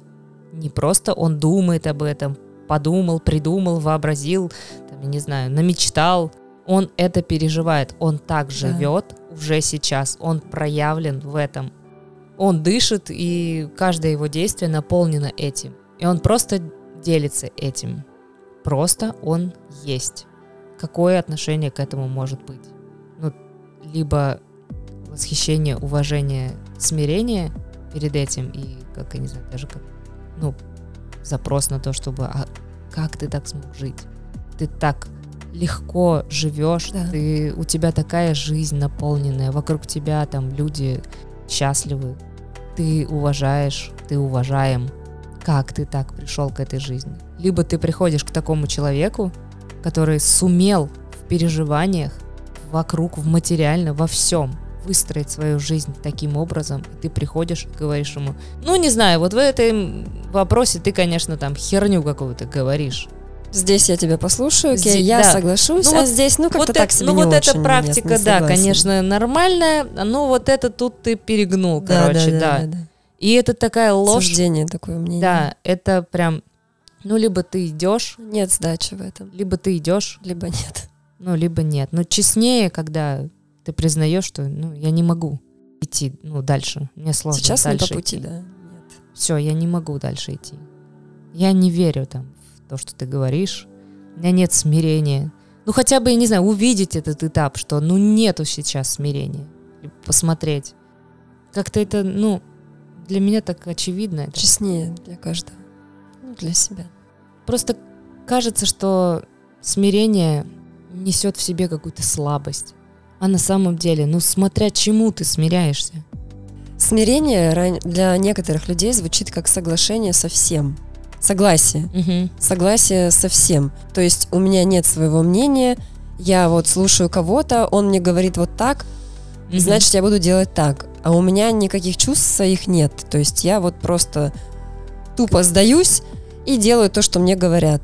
Не просто он думает об этом, подумал, придумал, вообразил, там, не знаю, намечтал. Он это переживает, он так живет да. уже сейчас, он проявлен в этом. Он дышит, и каждое его действие наполнено этим. И он просто делится этим. Просто он есть. Какое отношение к этому может быть? Ну, либо восхищение, уважение, смирение перед этим и, как я не знаю, даже как, ну, запрос на то, чтобы, а как ты так смог жить? Ты так легко живешь, да. ты, у тебя такая жизнь наполненная, вокруг тебя там люди счастливы, ты уважаешь, ты уважаем. Как ты так пришел к этой жизни? Либо ты приходишь к такому человеку, который сумел в переживаниях, вокруг, в материально, во всем выстроить свою жизнь таким образом, и ты приходишь и говоришь ему, ну, не знаю, вот в этом вопросе ты, конечно, там херню какую-то говоришь. Здесь я тебя послушаю, окей, здесь, я да. соглашусь, ну, а вот, здесь, ну, как-то вот так себе Ну, вот эта практика, нет, да, конечно, нормальная, но вот это тут ты перегнул, да, короче, да. да, да. да. И это такая ложь. Суждение такое мнение. Да, это прям ну, либо ты идешь. Нет сдачи в этом. Либо ты идешь. Либо нет. Ну, либо нет. Но честнее, когда ты признаешь, что ну, я не могу идти ну, дальше. Мне сложно Сейчас дальше не по пути, идти. да. Нет. Все, я не могу дальше идти. Я не верю там в то, что ты говоришь. У меня нет смирения. Ну, хотя бы, я не знаю, увидеть этот этап, что ну нету сейчас смирения. Посмотреть. Как-то это, ну, для меня так очевидно. Это. Честнее для каждого для себя. Просто кажется, что смирение несет в себе какую-то слабость. А на самом деле, ну смотря чему ты смиряешься. Смирение для некоторых людей звучит как соглашение со всем. Согласие. Угу. Согласие со всем. То есть у меня нет своего мнения, я вот слушаю кого-то, он мне говорит вот так, угу. значит я буду делать так. А у меня никаких чувств своих нет. То есть я вот просто тупо сдаюсь, и делаю то, что мне говорят.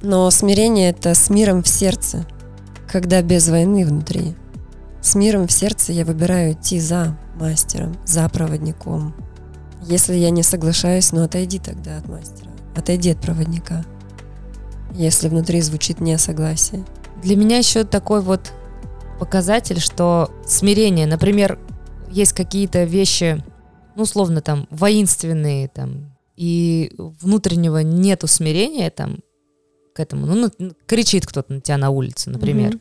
Но смирение это с миром в сердце, когда без войны внутри. С миром в сердце я выбираю идти за мастером, за проводником. Если я не соглашаюсь, ну отойди тогда от мастера, отойди от проводника. Если внутри звучит несогласие, Для меня еще такой вот показатель, что смирение, например, есть какие-то вещи, ну, условно, там, воинственные, там, и внутреннего нету смирения, там, к этому, ну, кричит кто-то на тебя на улице, например, mm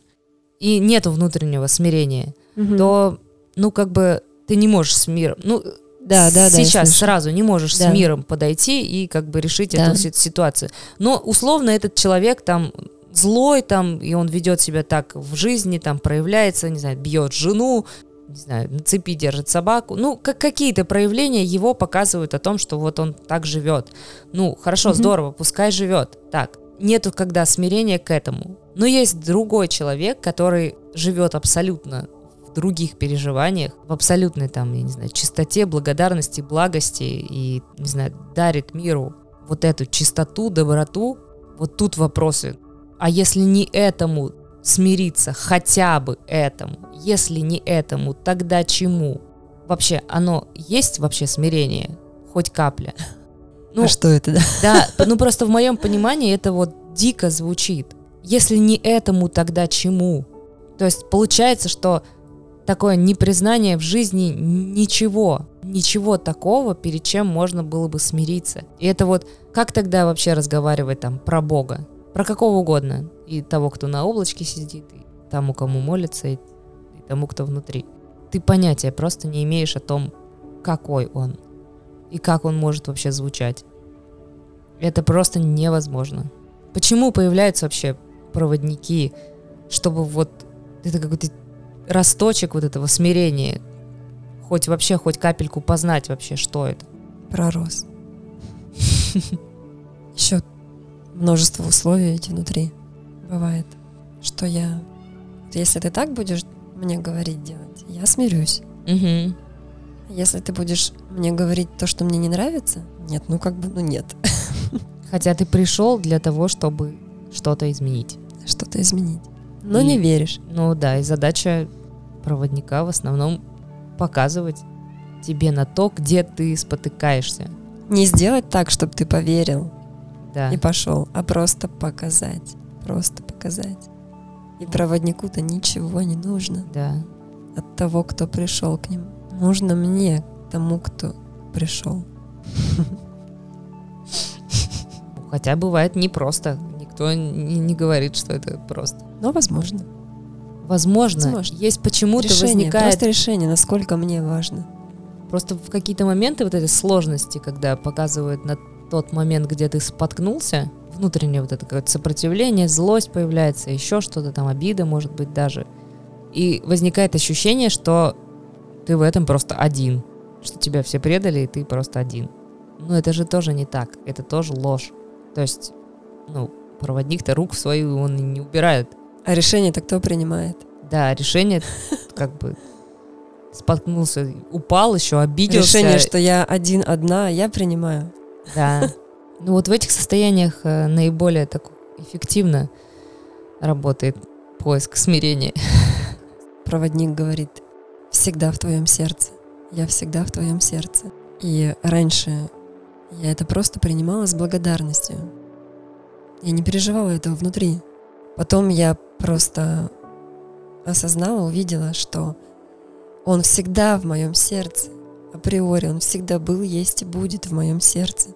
и нету внутреннего смирения, mm то, ну, как бы, ты не можешь с миром, ну, да, да, сейчас да, сразу не можешь да. с миром подойти и как бы решить да. эту ситуацию. Но условно этот человек там злой там, и он ведет себя так в жизни, там проявляется, не знаю, бьет жену, не знаю, на цепи держит собаку. Ну, как какие-то проявления его показывают о том, что вот он так живет. Ну, хорошо, mm-hmm. здорово, пускай живет. Так, нету когда смирения к этому. Но есть другой человек, который живет абсолютно в других переживаниях, в абсолютной там, я не знаю, чистоте, благодарности, благости и, не знаю, дарит миру вот эту чистоту, доброту. Вот тут вопросы. А если не этому смириться, хотя бы этому, если не этому, тогда чему? Вообще, оно есть вообще смирение? Хоть капля? Ну, а что это, да? Да, ну просто в моем понимании это вот дико звучит. Если не этому, тогда чему? То есть получается, что такое непризнание в жизни ничего, ничего такого, перед чем можно было бы смириться. И это вот, как тогда вообще разговаривать там про Бога? Про какого угодно. И того, кто на облачке сидит, и тому, кому молится, и, и тому, кто внутри. Ты понятия просто не имеешь о том, какой он. И как он может вообще звучать. Это просто невозможно. Почему появляются вообще проводники, чтобы вот это какой-то росточек вот этого смирения, хоть вообще, хоть капельку познать вообще, что это? Пророс. Еще множество условий ведь внутри бывает, что я... Если ты так будешь мне говорить делать, я смирюсь. Угу. Если ты будешь мне говорить то, что мне не нравится, нет, ну как бы, ну нет. Хотя ты пришел для того, чтобы что-то изменить. Что-то изменить. Но и, не веришь. Ну да, и задача проводника в основном показывать тебе на то, где ты спотыкаешься. Не сделать так, чтобы ты поверил, да. и пошел, а просто показать, просто показать. И проводнику-то ничего не нужно. Да. От того, кто пришел к ним. Нужно мне, тому, кто пришел. Хотя бывает непросто. Никто не, не говорит, что это просто. Но возможно. Возможно. возможно. Есть почему-то возникает... Просто решение, насколько мне важно. Просто в какие-то моменты вот этой сложности, когда показывают на тот момент, где ты споткнулся, внутреннее вот это какое-то сопротивление, злость появляется, еще что-то там, обида может быть даже. И возникает ощущение, что ты в этом просто один, что тебя все предали, и ты просто один. Но это же тоже не так, это тоже ложь. То есть, ну, проводник-то рук в свою он не убирает. А решение-то кто принимает? Да, решение как бы споткнулся, упал еще, обиделся. Решение, что я один, одна, я принимаю. Да. Ну вот в этих состояниях э, наиболее так эффективно работает поиск смирения. Проводник говорит, всегда в твоем сердце. Я всегда в твоем сердце. И раньше я это просто принимала с благодарностью. Я не переживала этого внутри. Потом я просто осознала, увидела, что он всегда в моем сердце априори, Он всегда был, есть и будет в моем сердце.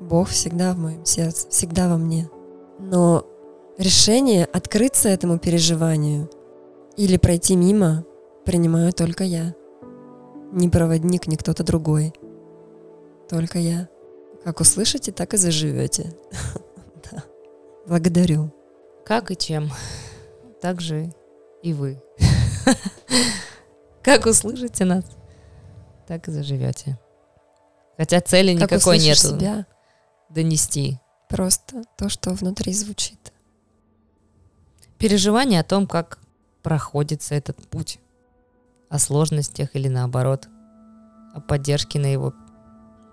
Бог всегда в моем сердце, всегда во мне. Но решение открыться этому переживанию или пройти мимо принимаю только я. Не проводник, не кто-то другой. Только я. Как услышите, так и заживете. да. Благодарю. Как и чем. Так же и вы. Как услышите нас, так и заживете. Хотя цели как никакой нет. себя. Донести. Просто то, что внутри звучит. Переживание о том, как проходится этот путь. О сложностях или наоборот. О поддержке на его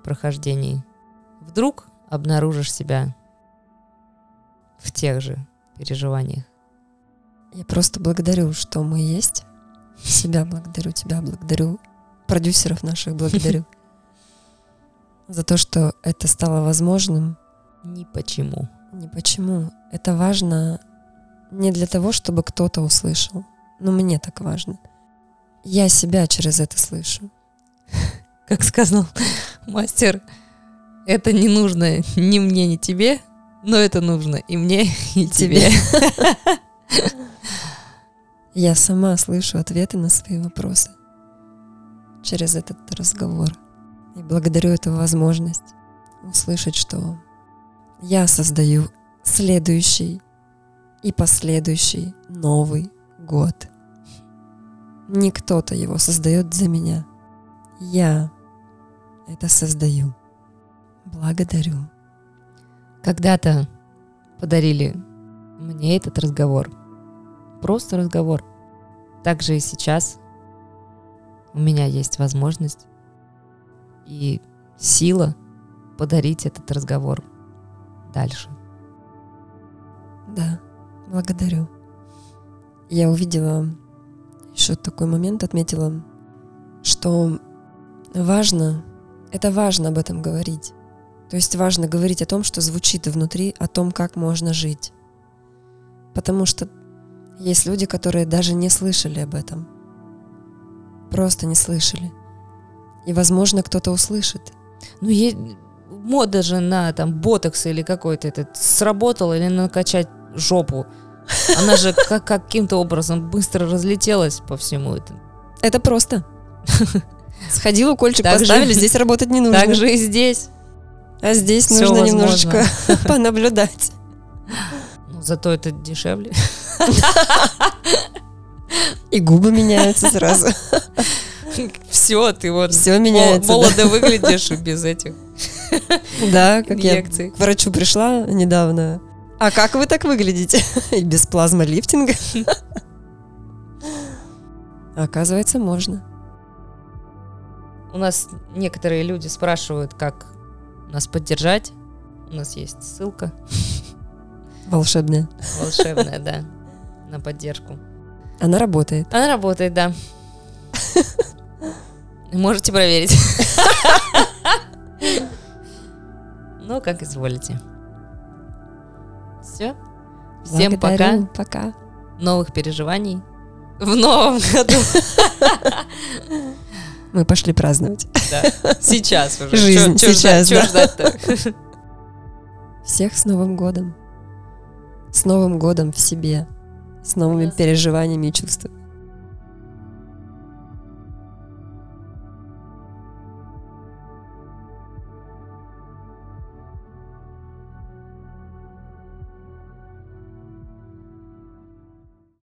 прохождении. Вдруг обнаружишь себя в тех же переживаниях. Я просто благодарю, что мы есть. Себя благодарю, тебя благодарю продюсеров наших благодарю за то, что это стало возможным. Ни почему. Ни почему. Это важно не для того, чтобы кто-то услышал. Но мне так важно. Я себя через это слышу. Как сказал мастер, это не нужно ни мне, ни тебе, но это нужно и мне, и тебе. Я сама слышу ответы на свои вопросы через этот разговор. И благодарю эту возможность услышать, что я создаю следующий и последующий Новый год. Не кто-то его создает за меня. Я это создаю. Благодарю. Когда-то подарили мне этот разговор. Просто разговор. Так же и сейчас у меня есть возможность и сила подарить этот разговор дальше. Да, благодарю. Я увидела еще такой момент, отметила, что важно, это важно об этом говорить. То есть важно говорить о том, что звучит внутри, о том, как можно жить. Потому что есть люди, которые даже не слышали об этом. Просто не слышали. И, возможно, кто-то услышит. Ну, есть мода же на там ботокс или какой-то этот сработал или накачать жопу. Она же как, каким-то образом быстро разлетелась по всему этому. Это просто. Сходил, укольчик так поставили, же, здесь работать не нужно. Так же и здесь. А здесь Все нужно возможно. немножечко понаблюдать. Ну, зато это дешевле. И губы меняются сразу. Все, ты вот Все меняется, молодо да. выглядишь без этих Да, как инъекций. я к врачу пришла недавно. А как вы так выглядите? Без плазмолифтинга? Оказывается, можно. У нас некоторые люди спрашивают, как нас поддержать. У нас есть ссылка. Волшебная. Волшебная, да. На поддержку. Она работает. Она работает, да. Можете проверить. Ну, как изволите. Все. Всем пока. Пока. Новых переживаний в новом году. Мы пошли праздновать. Да. Сейчас уже. Жизнь чё, сейчас, чё да. ждать Всех с Новым годом. С Новым годом в себе. С новыми переживаниями и чувствами.